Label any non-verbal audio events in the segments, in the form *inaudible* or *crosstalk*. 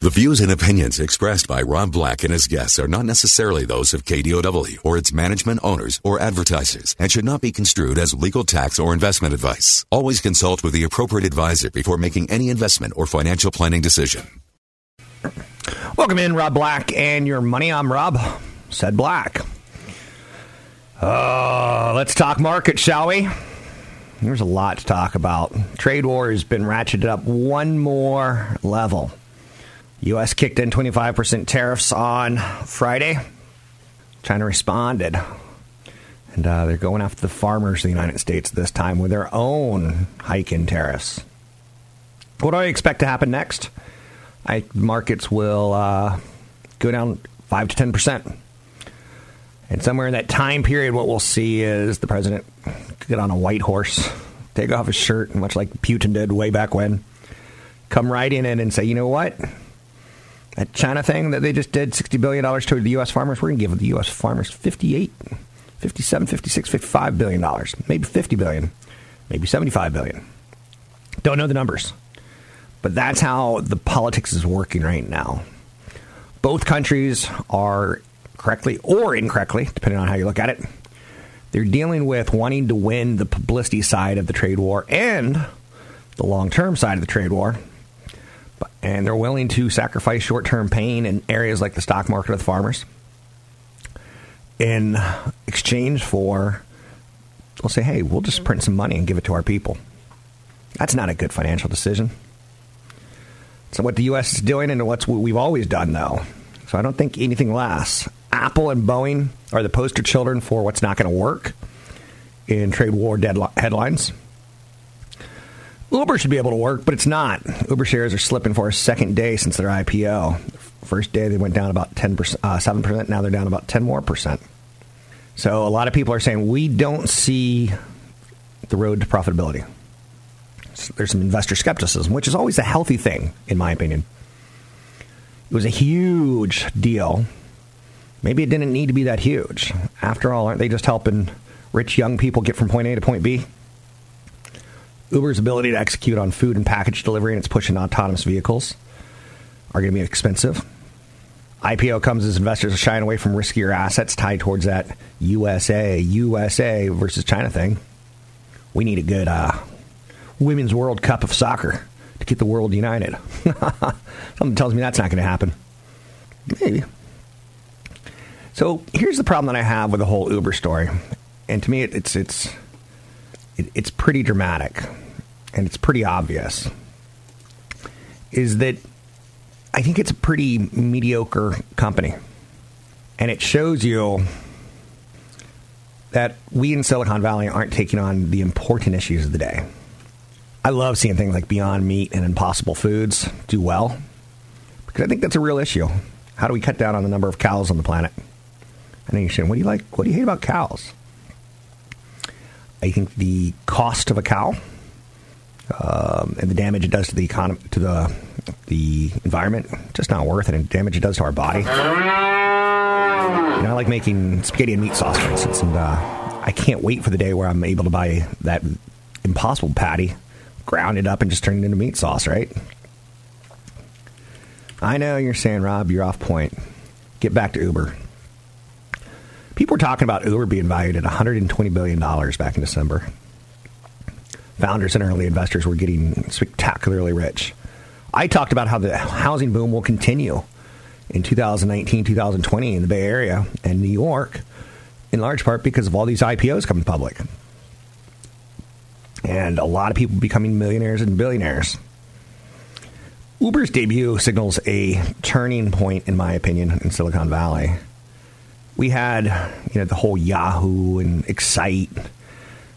The views and opinions expressed by Rob Black and his guests are not necessarily those of KDOW or its management owners or advertisers and should not be construed as legal tax or investment advice. Always consult with the appropriate advisor before making any investment or financial planning decision. Welcome in, Rob Black and your money. I'm Rob, said Black. Uh, let's talk market, shall we? There's a lot to talk about. Trade war has been ratcheted up one more level. U.S. kicked in 25% tariffs on Friday. China responded. And uh, they're going after the farmers of the United States this time with their own hike in tariffs. What do I expect to happen next? I, markets will uh, go down 5 to 10%. And somewhere in that time period, what we'll see is the president get on a white horse, take off his shirt, much like Putin did way back when, come right in and say, you know what? That China thing that they just did, $60 billion to the U.S. farmers, we're going to give the U.S. farmers 58, 57, 56, 55 billion dollars, maybe 50 billion, maybe 75 billion. Don't know the numbers. But that's how the politics is working right now. Both countries are correctly or incorrectly, depending on how you look at it. They're dealing with wanting to win the publicity side of the trade war and the long term side of the trade war. And they're willing to sacrifice short term pain in areas like the stock market with farmers in exchange for, we'll say, hey, we'll just print some money and give it to our people. That's not a good financial decision. So, what the U.S. is doing and what we've always done, though. So, I don't think anything lasts. Apple and Boeing are the poster children for what's not going to work in trade war headlines. Uber should be able to work, but it's not. Uber shares are slipping for a second day since their IPO. First day they went down about 10%, uh, 7%. Now they're down about 10 more percent. So a lot of people are saying we don't see the road to profitability. There's some investor skepticism, which is always a healthy thing, in my opinion. It was a huge deal Maybe it didn't need to be that huge. After all, aren't they just helping rich young people get from point A to point B? Uber's ability to execute on food and package delivery and its push in autonomous vehicles are going to be expensive. IPO comes as investors are shying away from riskier assets tied towards that USA, USA versus China thing. We need a good uh, Women's World Cup of soccer to get the world united. *laughs* Something tells me that's not going to happen. Maybe. So here's the problem that I have with the whole Uber story, and to me, it, it's it's it, it's pretty dramatic, and it's pretty obvious. Is that I think it's a pretty mediocre company, and it shows you that we in Silicon Valley aren't taking on the important issues of the day. I love seeing things like Beyond Meat and Impossible Foods do well because I think that's a real issue. How do we cut down on the number of cows on the planet? And you saying, what do you like? What do you hate about cows? I think the cost of a cow um, and the damage it does to the economy, to the the environment, just not worth it. And damage it does to our body. You know, I like making spaghetti and meat sauce, for instance, and uh, I can't wait for the day where I'm able to buy that Impossible patty, ground it up, and just turn it into meat sauce. Right? I know you're saying, Rob, you're off point. Get back to Uber. People were talking about Uber being valued at $120 billion back in December. Founders and early investors were getting spectacularly rich. I talked about how the housing boom will continue in 2019, 2020 in the Bay Area and New York, in large part because of all these IPOs coming public. And a lot of people becoming millionaires and billionaires. Uber's debut signals a turning point, in my opinion, in Silicon Valley we had you know the whole Yahoo and Excite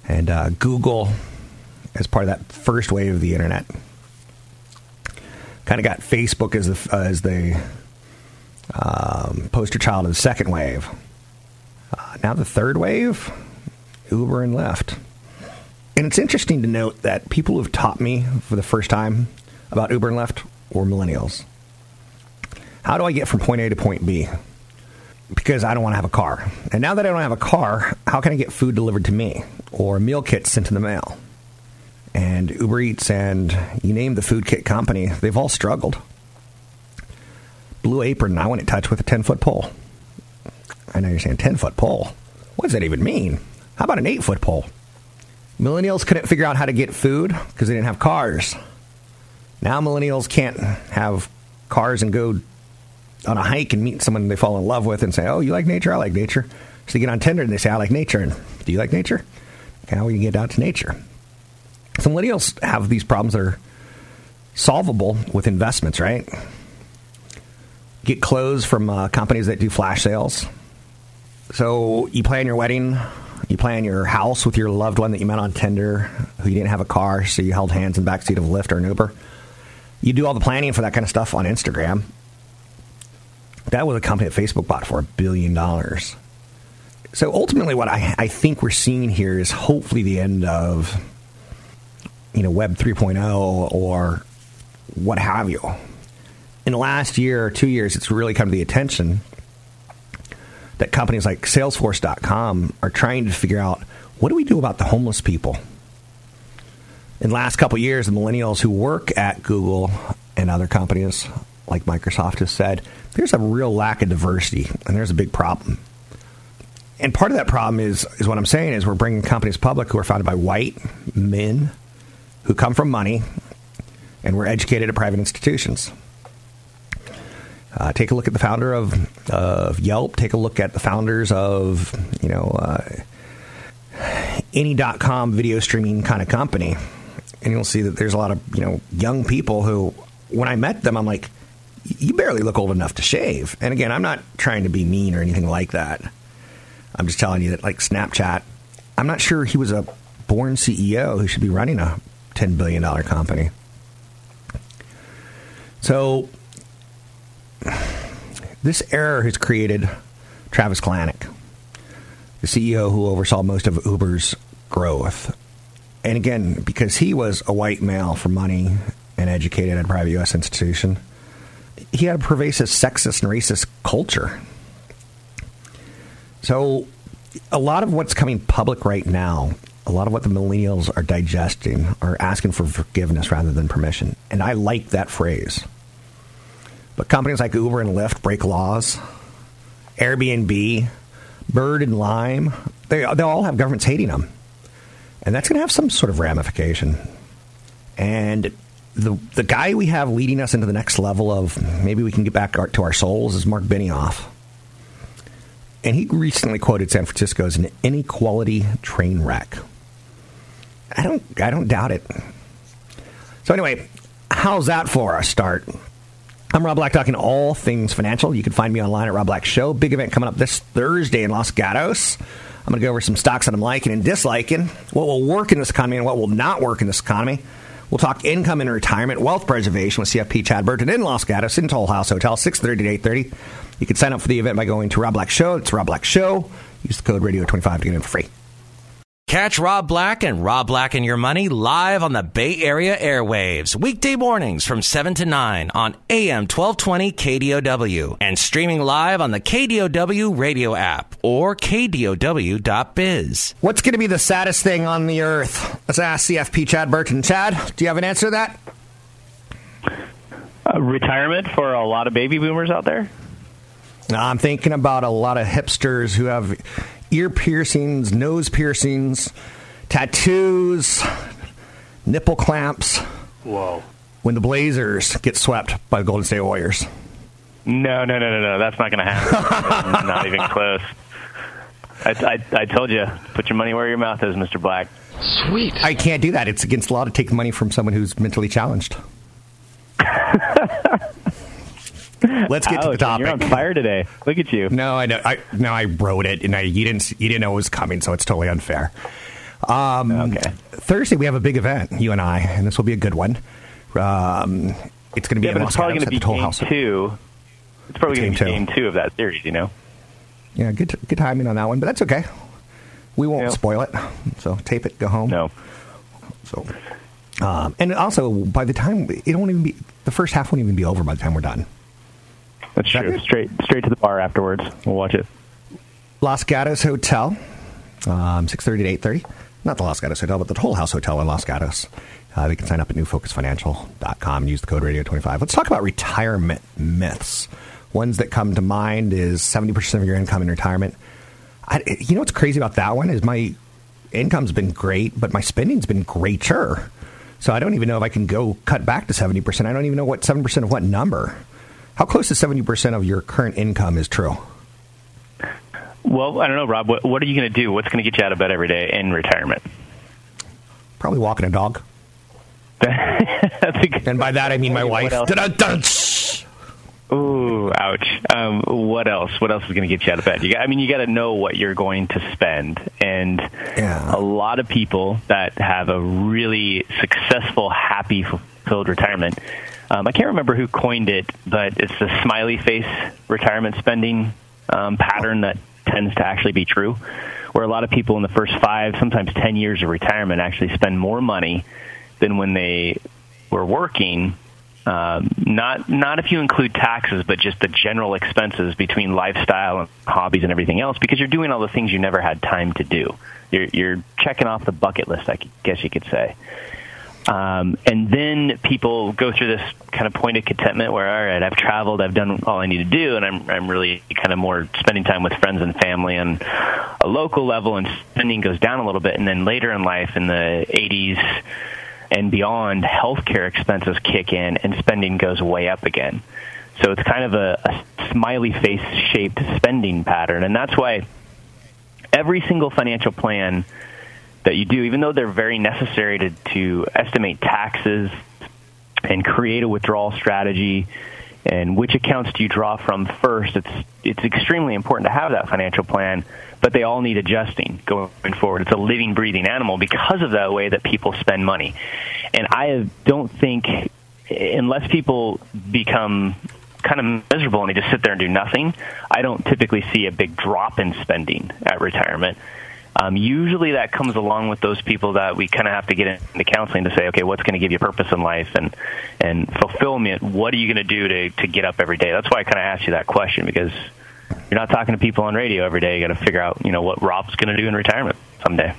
and uh, Google as part of that first wave of the internet. kind of got Facebook as the, uh, as the um, poster child of the second wave. Uh, now the third wave, Uber and Lyft. And it's interesting to note that people who have taught me for the first time about Uber and Lyft were millennials. How do I get from point A to point B? Because I don't want to have a car. And now that I don't have a car, how can I get food delivered to me or meal kits sent in the mail? And Uber Eats and you name the food kit company, they've all struggled. Blue Apron, I went in touch with a 10 foot pole. I know you're saying 10 foot pole. What does that even mean? How about an 8 foot pole? Millennials couldn't figure out how to get food because they didn't have cars. Now millennials can't have cars and go on a hike and meet someone they fall in love with and say, "Oh, you like nature? I like nature." So you get on Tinder and they say, "I like nature." And do you like nature? How you get out to nature? So millennials have these problems that are solvable with investments, right? Get clothes from uh, companies that do flash sales. So you plan your wedding, you plan your house with your loved one that you met on Tinder, who you didn't have a car, so you held hands in the backseat of a Lyft or an Uber. You do all the planning for that kind of stuff on Instagram. That was a company that Facebook bought for a billion dollars. So ultimately, what I, I think we're seeing here is hopefully the end of, you know, Web 3.0 or what have you. In the last year or two years, it's really come to the attention that companies like Salesforce.com are trying to figure out what do we do about the homeless people. In the last couple years, the millennials who work at Google and other companies like Microsoft has said there's a real lack of diversity, and there's a big problem. And part of that problem is is what I'm saying is we're bringing companies public who are founded by white men who come from money and were educated at private institutions. Uh, take a look at the founder of, of Yelp. Take a look at the founders of, you know, uh, any .com video streaming kind of company, and you'll see that there's a lot of you know young people who, when I met them, I'm like, you barely look old enough to shave. And again, I'm not trying to be mean or anything like that. I'm just telling you that, like Snapchat, I'm not sure he was a born CEO who should be running a $10 billion company. So this error has created Travis Kalanick, the CEO who oversaw most of Uber's growth. And again, because he was a white male for money and educated at a private U.S. institution, he had a pervasive sexist and racist culture. So, a lot of what's coming public right now, a lot of what the millennials are digesting, are asking for forgiveness rather than permission. And I like that phrase. But companies like Uber and Lyft break laws. Airbnb, Bird and Lime, they, they all have governments hating them. And that's going to have some sort of ramification. And the the guy we have leading us into the next level of maybe we can get back to our souls is Marc Benioff. And he recently quoted San Francisco as an inequality train wreck. I don't I don't doubt it. So anyway, how's that for a start? I'm Rob Black talking all things financial. You can find me online at Rob Black Show. Big event coming up this Thursday in Los Gatos. I'm going to go over some stocks that I'm liking and disliking, what will work in this economy and what will not work in this economy. We'll talk income and retirement, wealth preservation with CFP Chad Burton in Los Gatos in Toll House Hotel, 630 to 830. You can sign up for the event by going to Rob Black Show. It's Rob Black Show. Use the code radio25 to get in for free. Catch Rob Black and Rob Black and Your Money live on the Bay Area airwaves, weekday mornings from 7 to 9 on AM 1220 KDOW and streaming live on the KDOW radio app or KDOW.biz. What's going to be the saddest thing on the earth? Let's ask CFP Chad Burton. Chad, do you have an answer to that? Uh, retirement for a lot of baby boomers out there? I'm thinking about a lot of hipsters who have ear piercings, nose piercings, tattoos, nipple clamps. Whoa. When the Blazers get swept by the Golden State Warriors. No, no, no, no, no. That's not going to happen. *laughs* not even close. I, I, I told you, put your money where your mouth is, Mr. Black. Sweet. I can't do that. It's against the law to take money from someone who's mentally challenged. *laughs* Let's get Ouch, to the topic. You're on fire today. Look at you. No, I know. I no, I wrote it, and I you didn't you didn't know it was coming, so it's totally unfair. Um, Okay. Thursday we have a big event, you and I, and this will be a good one. Um, It's going to be yeah, but it's probably going to be game House. two. It's probably going to be two. game two of that series. You know. Yeah, good good timing on that one, but that's okay. We won't Yeah. spoil it. So tape it, go home. No. So, um, and also by the time it won't even be the first half won't even be over by the time we're done. That's true. Straight straight to the bar afterwards. We'll watch it. Los Gatos Hotel, um, six thirty to eight thirty. Not the Los Gatos Hotel, but the Toll House Hotel in Los Gatos. Uh, you can sign up at newfocusfinancial.com and use the code radio25. Let's talk about retirement myths. Ones that come to mind is 70% of your income in retirement. I, you know what's crazy about that one is my income's been great, but my spending's been greater. So I don't even know if I can go cut back to 70%. I don't even know what 7% of what number. How close to 70% of your current income is true? Well, I don't know, Rob. What, what are you going to do? What's going to get you out of bed every day in retirement? Probably walking a dog. *laughs* That's a good. And by that I mean my wife. Ooh, ouch. Um, what else? What else is going to get you out of bed? You got, I mean, you got to know what you're going to spend, and Yeah. a lot of people that have a really successful, happy, fulfilled retirement. Um, I can't remember who coined it, but it's the smiley face retirement spending um, pattern that tends to actually be true, where a lot of people in the first five, sometimes ten years of retirement actually spend more money than when they were working. Um, not not if you include taxes, but just the general expenses between lifestyle and hobbies and everything else, because you're doing all the things you never had time to do. You're, you're checking off the bucket list, I guess you could say. Um, and then people go through this kind of point of contentment where, all right, I've traveled, I've done all I need to do, and I'm, I'm really kind of more spending time with friends and family on a local level, and spending goes down a little bit. And then later in life, in the 80s and beyond, healthcare expenses kick in, and spending goes way up again. So it's kind of a, a smiley face shaped spending pattern, and that's why every single financial plan that you do, even though they're very necessary to, to estimate taxes and create a withdrawal strategy and which accounts do you draw from first, it's it's extremely important to have that financial plan, but they all need adjusting going forward. It's a living, breathing animal because of the way that people spend money. And I don't think unless people become kind of miserable and they just sit there and do nothing, I don't typically see a big drop in spending at retirement. Um, usually that comes along with those people that we kind of have to get into counseling to say, okay, what's going to give you purpose in life and and fulfillment? What are you going to do to to get up every day? That's why I kind of asked you that question because you're not talking to people on radio every day. You got to figure out, you know, what Rob's going to do in retirement someday.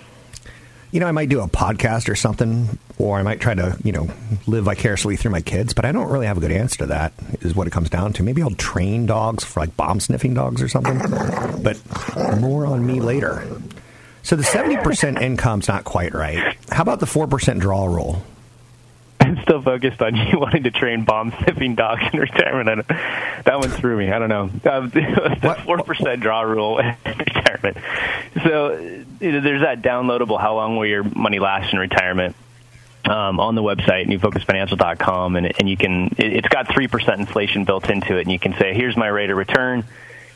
You know, I might do a podcast or something, or I might try to, you know, live vicariously through my kids, but I don't really have a good answer to that, is what it comes down to. Maybe I'll train dogs for like bomb sniffing dogs or something, but more on me later. So the 70% income's not quite right. How about the 4% draw rule? I'm still focused on you *laughs* wanting to train bomb sniffing dogs in retirement. I that one threw me. I don't know. Um, *laughs* the four percent draw rule in *laughs* retirement. So you know, there's that downloadable "How long will your money last in retirement?" Um, on the website newfocusfinancial.com, and, and you can. It, it's got three percent inflation built into it, and you can say, "Here's my rate of return.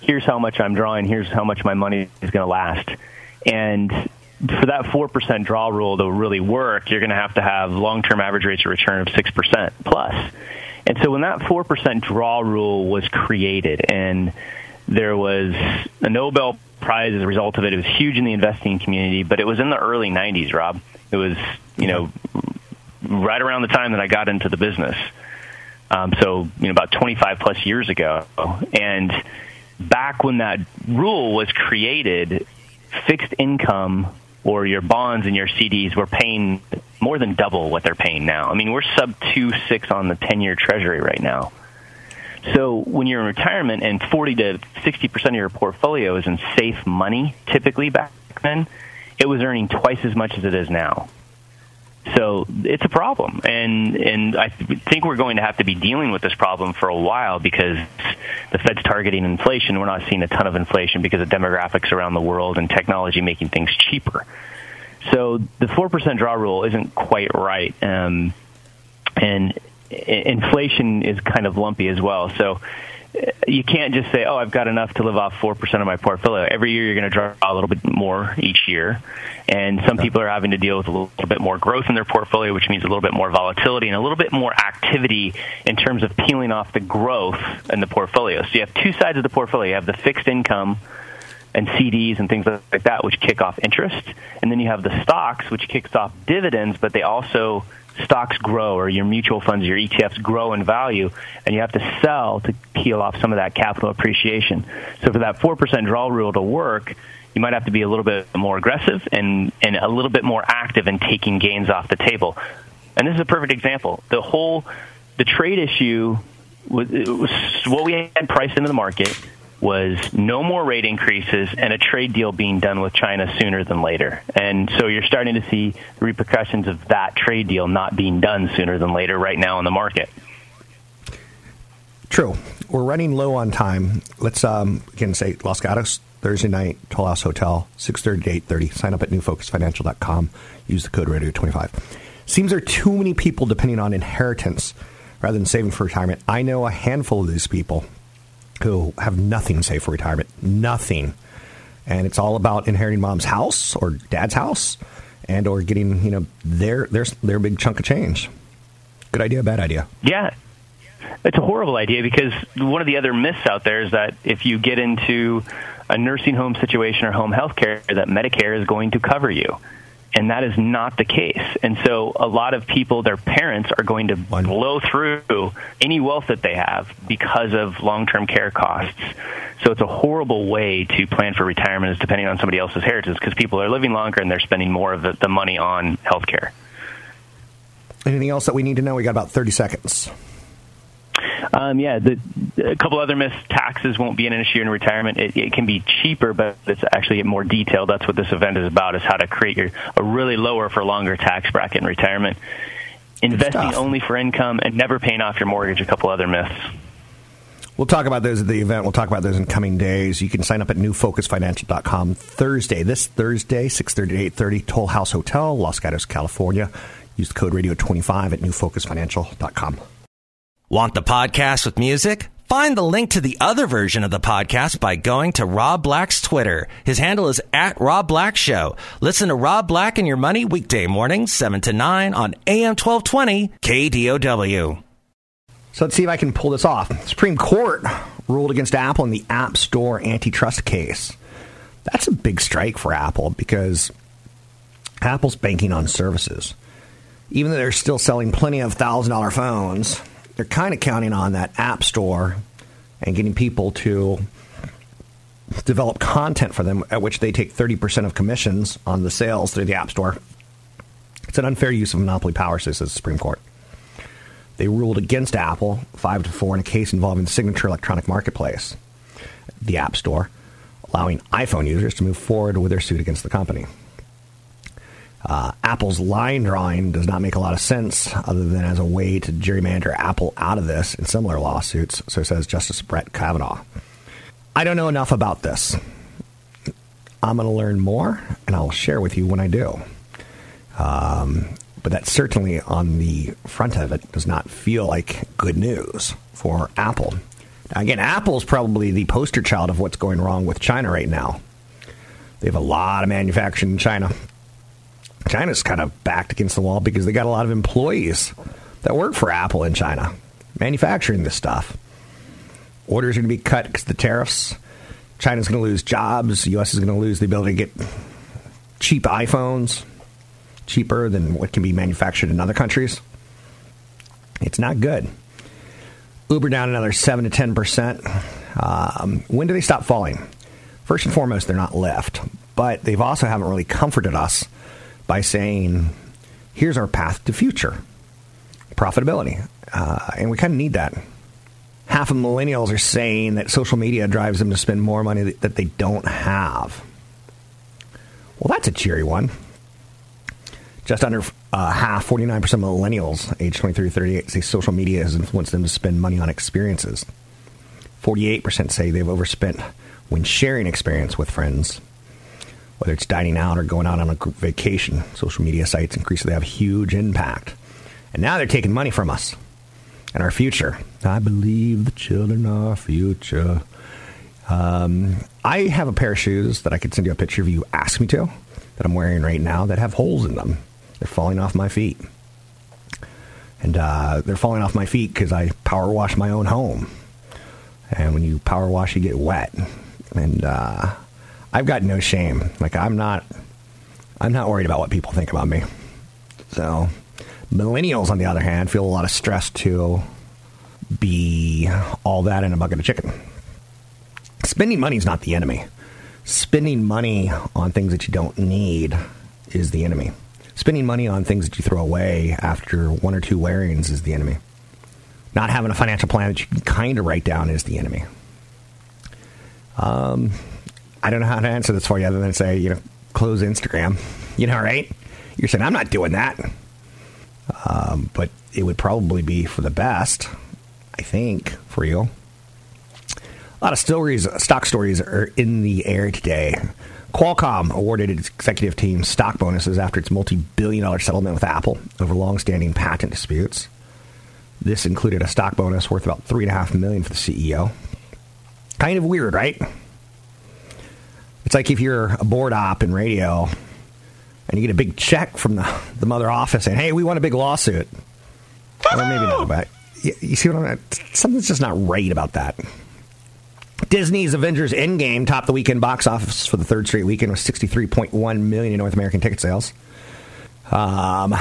Here's how much I'm drawing. Here's how much my money is going to last." And for that 4% draw rule to really work, you're going to have to have long-term average rates of return of 6% plus. And so when that 4% draw rule was created and there was a Nobel Prize as a result of it, it was huge in the investing community, but it was in the early 90s, Rob. It was, you know, right around the time that I got into the business. Um, so, you know, about 25 plus years ago. And back when that rule was created, fixed income or your bonds and your CDs were paying more than double what they're paying now. I mean, we're sub two six on the 10 year treasury right now. So when you're in retirement and 40 to 60 percent of your portfolio is in safe money, typically back then, it was earning twice as much as it is now. So it's a problem, and and I th- think we're going to have to be dealing with this problem for a while because the Fed's targeting inflation. We're not seeing a ton of inflation because of demographics around the world and technology making things cheaper. So the four percent draw rule isn't quite right, um, and inflation is kind of lumpy as well. So you can't just say, "Oh, I've got enough to live off four percent of my portfolio." Every year, you're going to draw a little bit more each year, and some people are having to deal with a little, bit more growth in their portfolio, which means a little bit more volatility and a little bit more activity in terms of peeling off the growth in the portfolio. So you have two sides of the portfolio. You have the fixed income and CDs and things like that, which kick off interest, and then you have the stocks, which kicks off dividends, but they also stocks grow or your mutual funds, your ETFs grow in value, and you have to sell to peel off some of that capital appreciation. So for that 4% draw rule to work, you might have to be a little bit more aggressive and, and a little bit more active in taking gains off the table. And this is a perfect example. The whole, the trade issue was, was what we had priced into the market was no more rate increases and a trade deal being done with China sooner than later. And so you're starting to see the repercussions of that trade deal not being done sooner than later right now in the market. True. We're running low on time. Let's um, again say Los Gatos Thursday night, Toll House Hotel, 6.30 to 8.30. Sign up at newfocusfinancial.com. Use the code radio25. Seems there are too many people depending on inheritance rather than saving for retirement. I know a handful of these people who have nothing saved for retirement. Nothing. And it's all about inheriting mom's house or dad's house and or getting, you know, their their their big chunk of change. Good idea, bad idea. Yeah. It's a horrible idea because one of the other myths out there is that if you get into a nursing home situation or home health care, that Medicare is going to cover you and that is not the case. And so a lot of people, their parents are going to blow through any wealth that they have because of long-term care costs. So it's a horrible way to plan for retirement is depending on somebody else's heritage because people are living longer and they're spending more of the, the money on health care. Anything else that we need to know? We got about 30 seconds. Um, yeah, the, a couple other myths: taxes won't be an issue in retirement. It, it, can be cheaper, but it's actually more detailed. That's what this event is about: is how to create your, a really lower for longer tax bracket in retirement. Investing only for income and never paying off your mortgage. A couple other myths. We'll talk about those at the event. We'll talk about those in coming days. You can sign up at newfocusfinancial.com Thursday, this Thursday, 6.30 to 8.30, Toll House Hotel, Los Gatos, California. Use the code radio25 at newfocusfinancial.com. Want the podcast with music? Find the link to the other version of the podcast by going to Rob Black's Twitter. His handle is at Rob Black Show. Listen to Rob Black and Your Money weekday mornings, 7 to 9 on AM 1220 KDOW. So let's see if I can pull this off. Supreme Court ruled against Apple in the App Store antitrust case. That's a big strike for Apple because Apple's banking on services. Even though they're still selling plenty of $1,000 phones, they're kind of counting on that app store and getting people to develop content for them, at which they take 30% of commissions on the sales through the app store. It's an unfair use of monopoly power, says the Supreme Court. They ruled against Apple, 5 to 4, in a case involving the Signature Electronic Marketplace, the App Store, allowing iPhone users to move forward with their suit against the company. Uh, Apple's line drawing does not make a lot of sense other than as a way to gerrymander Apple out of this in similar lawsuits, so says Justice Brett Kavanaugh. I don't know enough about this. I'm going to learn more, and I'll share with you when I do. Um, but that certainly on the front of it does not feel like good news for Apple. Now, again, Apple's probably the poster child of what's going wrong with China right now. They have a lot of manufacturing in China. China's kind of backed against the wall because they got a lot of employees that work for Apple in China manufacturing this stuff. Orders are going to be cut because the tariffs. China's going to lose jobs. The U.S. is going to lose the ability to get cheap iPhones, cheaper than what can be manufactured in other countries. It's not good. Uber down another 7 to 10%. Um, when do they stop falling? First and foremost, they're not left, but they've also haven't really comforted us by saying, here's our path to future profitability. Uh, and we kind of need that. Half of millennials are saying that social media drives them to spend more money that they don't have. Well, that's a cheery one. Just under uh, half, 49% of millennials age 23 to 38 say social media has influenced them to spend money on experiences. 48% say they've overspent when sharing experience with friends whether it's dining out or going out on a vacation, social media sites increasingly have huge impact. And now they're taking money from us. and our future. I believe the children are our future. Um, I have a pair of shoes that I could send you a picture of you ask me to that I'm wearing right now that have holes in them. They're falling off my feet. And uh, they're falling off my feet because I power wash my own home. And when you power wash, you get wet. And uh, I've got no shame. Like I'm not, I'm not worried about what people think about me. So millennials, on the other hand, feel a lot of stress to be all that in a bucket of chicken. Spending money is not the enemy. Spending money on things that you don't need is the enemy. Spending money on things that you throw away after one or two wearings is the enemy. Not having a financial plan that you can kind of write down is the enemy. Um, I don't know how to answer this for you other than say, you know, close Instagram. You know, right? You're saying, I'm not doing that. Um, but it would probably be for the best, I think, for you. A lot of stories, stock stories are in the air today. Qualcomm awarded its executive team stock bonuses after its multi-billion dollar settlement with Apple over long-standing patent disputes. This included a stock bonus worth about three and a half million for the CEO. Kind of weird, right? It's like if you're a board op in radio and you get a big check from the, the mother office saying, hey, we want a big lawsuit. Or maybe not, but you, you see what I'm Something's just not right about that. Disney's Avengers Endgame topped the weekend box office for the third straight weekend with 63.1 million in North American ticket sales. Um,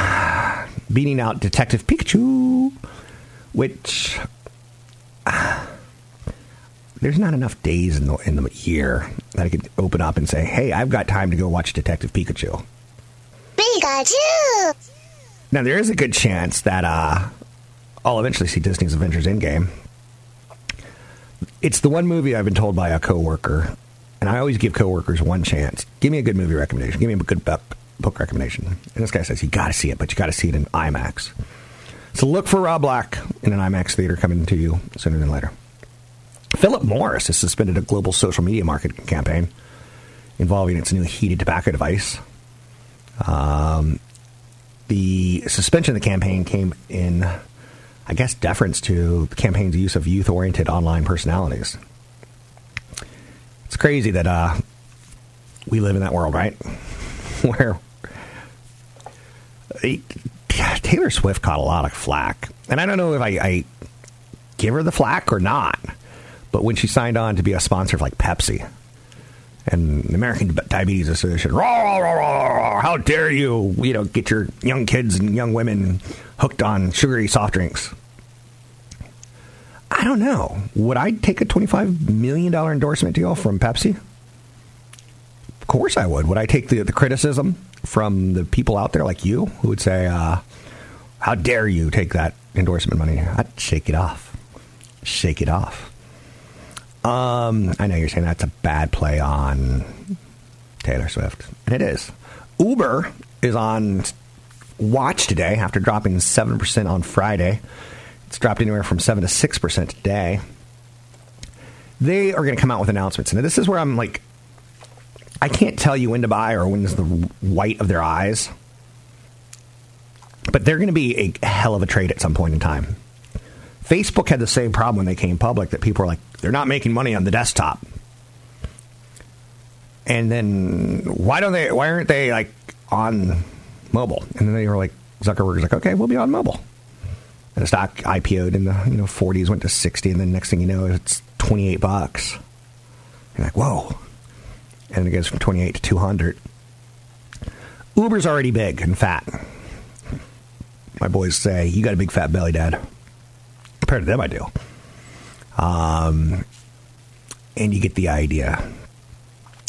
beating out Detective Pikachu, which uh, there's not enough days in the in the year that I could open up and say, "Hey, I've got time to go watch Detective Pikachu." Pikachu. Now there is a good chance that uh, I'll eventually see Disney's Avengers Endgame it's the one movie I've been told by a coworker, and I always give coworkers one chance. Give me a good movie recommendation. Give me a good book, book recommendation. And this guy says you got to see it, but you got to see it in IMAX. So look for Rob Black in an IMAX theater coming to you sooner than later. Philip Morris has suspended a global social media marketing campaign involving its new heated tobacco device. Um, the suspension of the campaign came in I guess, deference to the campaign's use of youth oriented online personalities. It's crazy that uh, we live in that world, right? *laughs* Where Taylor Swift caught a lot of flack. And I don't know if I, I give her the flack or not, but when she signed on to be a sponsor of like Pepsi, and the American Diabetes Association. How dare you, you know, get your young kids and young women hooked on sugary soft drinks? I don't know. Would I take a $25 million endorsement deal from Pepsi? Of course I would. Would I take the, the criticism from the people out there like you who would say, uh, how dare you take that endorsement money? I'd shake it off. Shake it off. Um, I know you're saying that's a bad play on Taylor Swift, and it is. Uber is on watch today after dropping 7% on Friday. It's dropped anywhere from 7 to 6% today. They are going to come out with announcements. And this is where I'm like, I can't tell you when to buy or when's the white of their eyes. But they're going to be a hell of a trade at some point in time. Facebook had the same problem when they came public that people were like, they're not making money on the desktop. And then why don't they? Why aren't they like on mobile? And then they were like, Zuckerberg's like, okay, we'll be on mobile. And the stock IPO'd in the you know 40s, went to 60, and then next thing you know, it's 28 bucks. You're like, whoa! And it goes from 28 to 200. Uber's already big and fat. My boys say, "You got a big fat belly, Dad." Compared to them, I do. Um, and you get the idea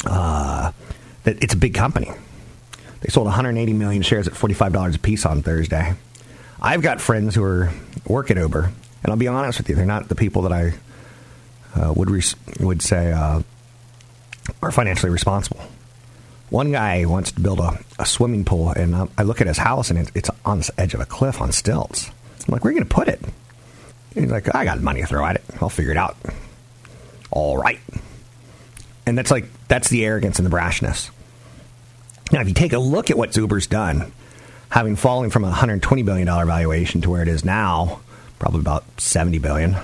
uh, that it's a big company. They sold 180 million shares at $45 a piece on Thursday. I've got friends who are work at Uber, and I'll be honest with you, they're not the people that I uh, would re- would say uh, are financially responsible. One guy wants to build a, a swimming pool, and I, I look at his house, and it, it's on the edge of a cliff on stilts. I'm like, where are you going to put it? He's like, I got money to throw at it. I'll figure it out. All right. And that's like, that's the arrogance and the brashness. Now, if you take a look at what Uber's done, having fallen from a $120 billion valuation to where it is now, probably about 70 billion.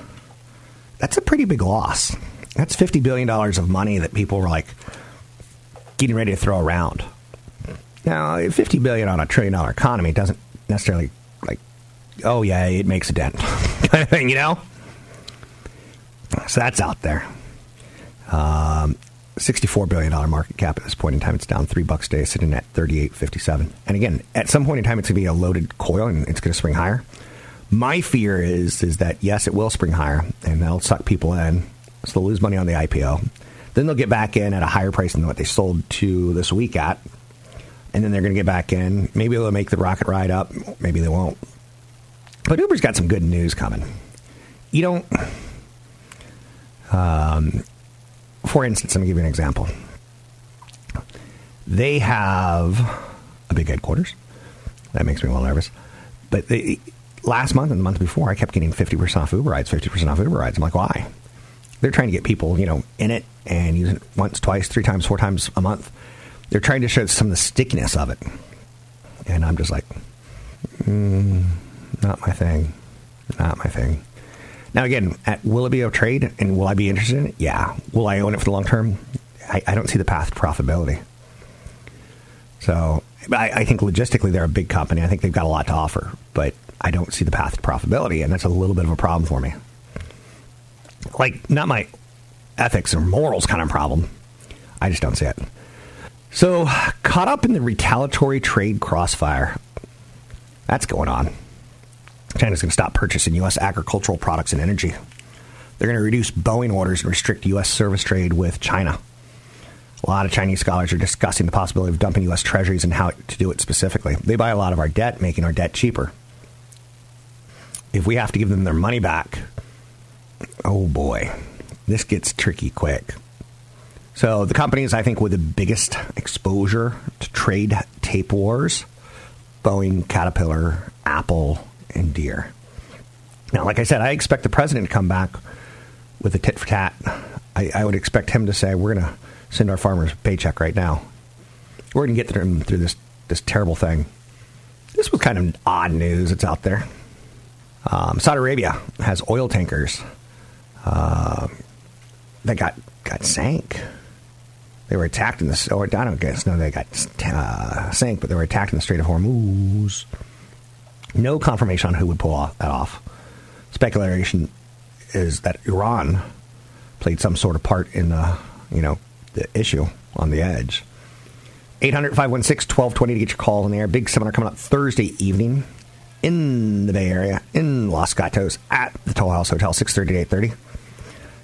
That's a pretty big loss. That's 50 billion dollars of money that people were like getting ready to throw around. Now, 50 billion on a trillion dollar economy doesn't necessarily oh yeah, it makes a dent kind of thing, you know? So that's out there. Um, $64 billion market cap at this point in time. It's down three bucks a day, sitting at 38.57. And again, at some point in time, it's going to be a loaded coil and it's going to spring higher. My fear is is that yes, it will spring higher and that'll suck people in, so they'll lose money on the IPO. Then they'll get back in at a higher price than what they sold to this week at, and then they're going to get back in. Maybe they'll make the rocket ride up. Maybe they won't. But Uber's got some good news coming. You don't. Um, for instance, let me give you an example. They have a big headquarters. That makes me a little nervous. But they, last month and the month before, I kept getting 50% off Uber rides, 50% off Uber rides. I'm like, why? They're trying to get people, you know, in it and using it once, twice, three times, four times a month. They're trying to show some of the stickiness of it. And I'm just like, mm, not my thing. Not my thing. Now, again, at, will it be a trade and will I be interested in it? Yeah. Will I own it for the long term? I, I don't see the path to profitability. So I, I, think logistically they're a big company. I think they've got a lot to offer, but I don't see the path to profitability, and that's a little bit of a problem for me. Like, not my ethics or morals kind of problem. I just don't see it. So, caught up in the retaliatory trade crossfire. That's going on. China's going to stop purchasing U.S. agricultural products and energy. They're going to reduce Boeing orders and restrict U.S. service trade with China. A lot of Chinese scholars are discussing the possibility of dumping U.S. treasuries and how to do it specifically. They buy a lot of our debt, making our debt cheaper. If we have to give them their money back, oh boy, this gets tricky quick. So, the companies I think with the biggest exposure to trade tape wars Boeing, Caterpillar, Apple, and Deere. Now, like I said, I expect the president to come back with a tit for tat. I, I would expect him to say, "We're going to send our farmers a paycheck right now. We're going to get them through this this terrible thing." This was kind of odd news. It's out there. Um, Saudi Arabia has oil tankers uh, that got got sank. They were attacked in the. Or I don't guess. No, they got uh, sank, but they were attacked in the Strait of Hormuz. No confirmation on who would pull that off. Speculation is that Iran played some sort of part in the, you know, the issue on the edge. 800 516 1220 to get your call in the air. Big seminar coming up Thursday evening in the Bay Area, in Los Gatos, at the Toll House Hotel, 6.30 to 8.30.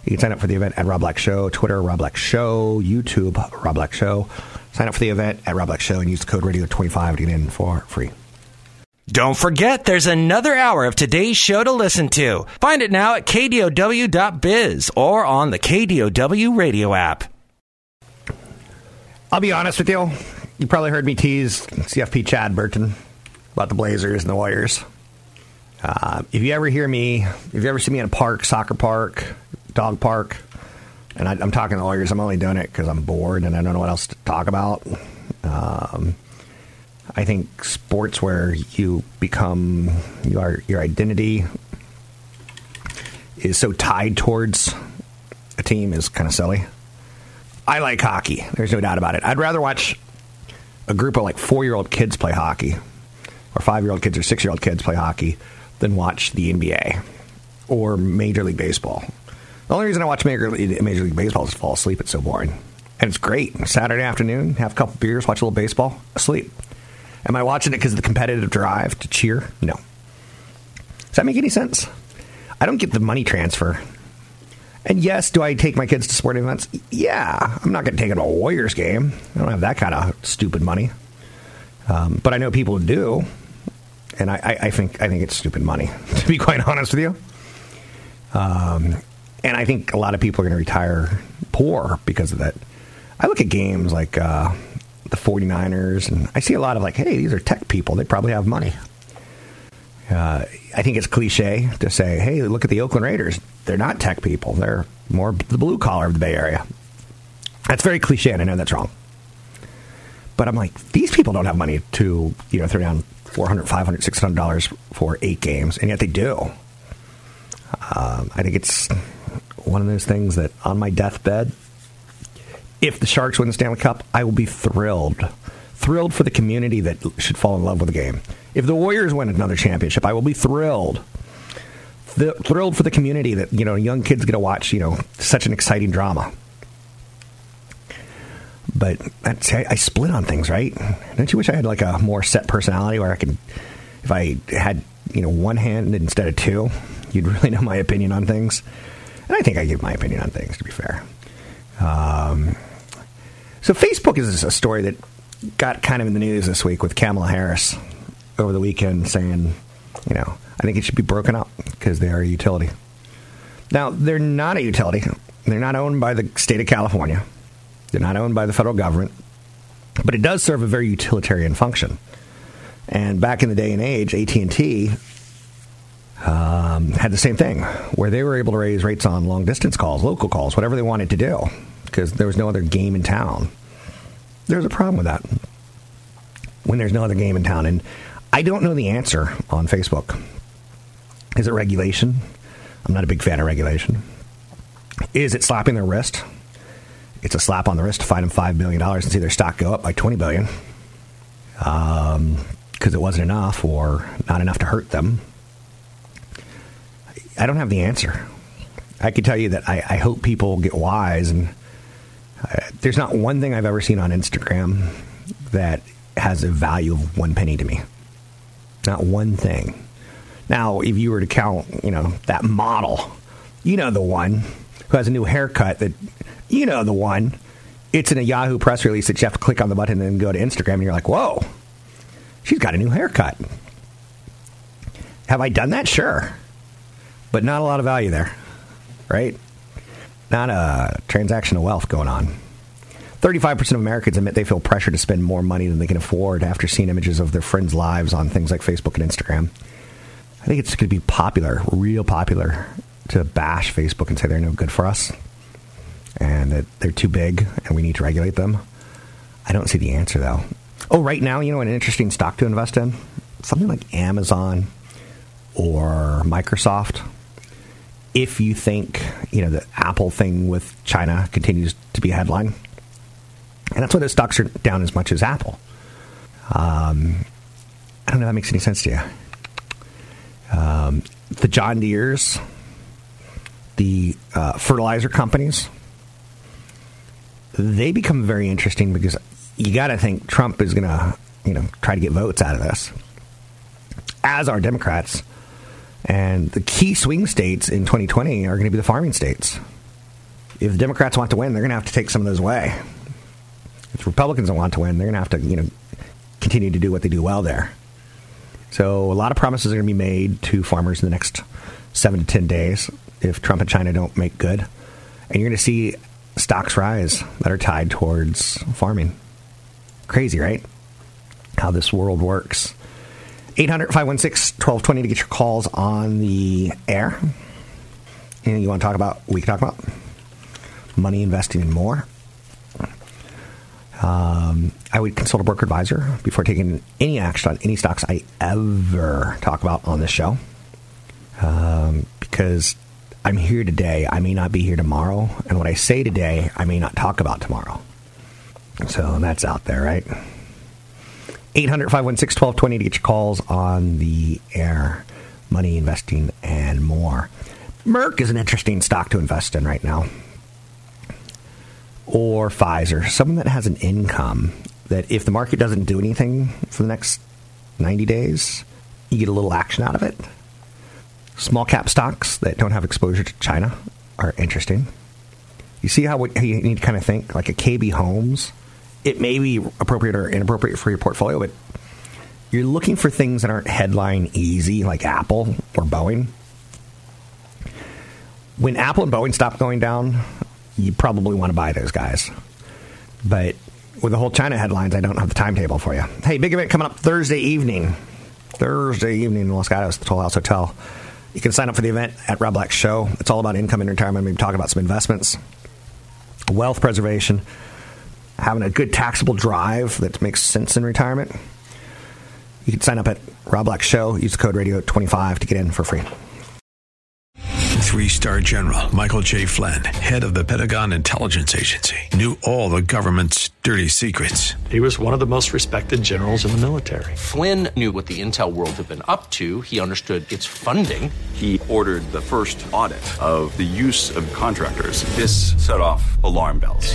You can sign up for the event at Rob Black Show, Twitter, Rob Black Show, YouTube, Rob Black Show. Sign up for the event at Rob Black Show and use the code radio25 to get in for free. Don't forget, there's another hour of today's show to listen to. Find it now at kdow.biz or on the KDOW radio app. I'll be honest with you. You probably heard me tease CFP Chad Burton about the Blazers and the Warriors. Uh, if you ever hear me, if you ever see me in a park, soccer park, dog park, and I, am talking to lawyers, I'm only doing it because I'm bored and I don't know what else to talk about. Um, I think sports where you become your your identity is so tied towards a team is kind of silly. I like hockey. There's no doubt about it. I'd rather watch a group of like four year old kids play hockey, or five year old kids or six year old kids play hockey, than watch the NBA or Major League Baseball. The only reason I watch Major League, Major League Baseball is to fall asleep. It's so boring. And it's great. Saturday afternoon, have a couple beers, watch a little baseball, asleep. Am I watching it because of the competitive drive to cheer? No. Does that make any sense? I don't get the money transfer. And yes, do I take my kids to sporting events? Yeah. I'm not going to take them to a Warriors game. I don't have that kind of stupid money. Um, but I know people do. And I, I, think I think it's stupid money, *laughs* to be quite honest with you. Um, and I think a lot of people are going to retire poor because of that. I look at games like uh, the 49ers, and I see a lot of like, hey, these are tech people. They probably have money. Uh, I think it's cliche to say, hey, look at the Oakland Raiders. They're not tech people. They're more the blue collar of the Bay Area. That's very cliche, and I know that's wrong. But I'm like, these people don't have money to, you know, throw down 400 500 600 dollars for eight games, and yet they do. Um, I think it's one of those things that on my deathbed, if the Sharks win the Stanley Cup, I will be thrilled. Thrilled for the community that should fall in love with the game. If the Warriors win another championship, I will be thrilled. Th- thrilled for the community that you know young kids get to watch you know such an exciting drama. But that's, I, I split on things, right? Don't you wish I had like a more set personality where I could, if I had you know one hand instead of two, you'd really know my opinion on things. And I think I give my opinion on things, to be fair. Um, so Facebook is a story that got kind of in the news this week with Kamala Harris over the weekend saying, you know, I think it should be broken up because they are a utility. Now, they're not a utility. They're not owned by the state of California. They're not owned by the federal government. But it does serve a very utilitarian function. And back in the day and age, AT&T um, had the same thing, where they were able to raise rates on long distance calls, local calls, whatever they wanted to do, because there was no other game in town. There's a problem with that when there's no other game in town. And I don't know the answer on Facebook. Is it regulation? I'm not a big fan of regulation. Is it slapping their wrist? It's a slap on the wrist to find them $5 billion and see their stock go up by $20 billion because um, it wasn't enough or not enough to hurt them. I don't have the answer. I can tell you that I, I hope people get wise, and uh, there's not one thing I've ever seen on Instagram that has a value of one penny to me. Not one thing. Now, if you were to count, you know, that model, you know the one who has a new haircut that, you know the one. It's in a Yahoo press release that you have to click on the button and then go to Instagram, and you're like, whoa, she's got a new haircut. Have I done that? Sure but not a lot of value there, right? Not a transaction of wealth going on. 35% of Americans admit they feel pressure to spend more money than they can afford after seeing images of their friends' lives on things like Facebook and Instagram. I think it's going to be popular, real popular, to bash Facebook and say they're no good for us and that they're too big and we need to regulate them. I don't see the answer, though. Oh, right now, you know, an interesting stock to invest in? Something like Amazon or Microsoft if you think you know the Apple thing with China continues to be a headline, and that's why the stocks are down as much as Apple. Um, I don't know if that makes any sense to you. Um, the John Deere's, the uh, fertilizer companies, they become very interesting because you got to think Trump is going to, you know, try to get votes out of this, as are Democrats. And the key swing states in 2020 are going to be the farming states. If the Democrats want to win, they're going to have to take some of those away. If Republicans don't want to win, they're going to have to, you know, continue to do what they do well there. So a lot of promises are going to be made to farmers in the next seven to ten days if Trump and China don't make good, and you're going to see stocks rise that are tied towards farming. Crazy, right? How this world works. 800 516 1220 to get your calls on the air. Anything you want to talk about, we can talk about. Money investing in more. Um, I would consult a broker advisor before taking any action on any stocks I ever talk about on this show. Um, because I'm here today, I may not be here tomorrow, and what I say today, I may not talk about tomorrow. So that's out there, right? 800 516 1220 to get your calls on the air, money investing, and more. Merck is an interesting stock to invest in right now. Or Pfizer, someone that has an income that if the market doesn't do anything for the next 90 days, you get a little action out of it. Small cap stocks that don't have exposure to China are interesting. You see how, how you need to kind of think like a KB Homes it may be appropriate or inappropriate for your portfolio, but you're looking for things that aren't headline easy, like Apple or Boeing. When Apple and Boeing stop going down, you probably want to buy those guys. But with the whole China headlines, I don't have the timetable for you. Hey, big event coming up Thursday evening. Thursday evening in Los Gatos, the Toll House Hotel. You can sign up for the event at Rob Black Show. It's all about income and retirement. We'll be talking about some investments, wealth preservation having a good taxable drive that makes sense in retirement, you can sign up at Rob Black Show. Use the code radio 25 to get in for free. three star general Michael T. Flynn, head of the Pentagon Intelligence Agency, knew all the government's dirty secrets. He was one of the most respected generals in the military. Flynn knew what the intel world had been up to. He understood its funding. He ordered the first audit of the use of contractors. This set off alarm bells.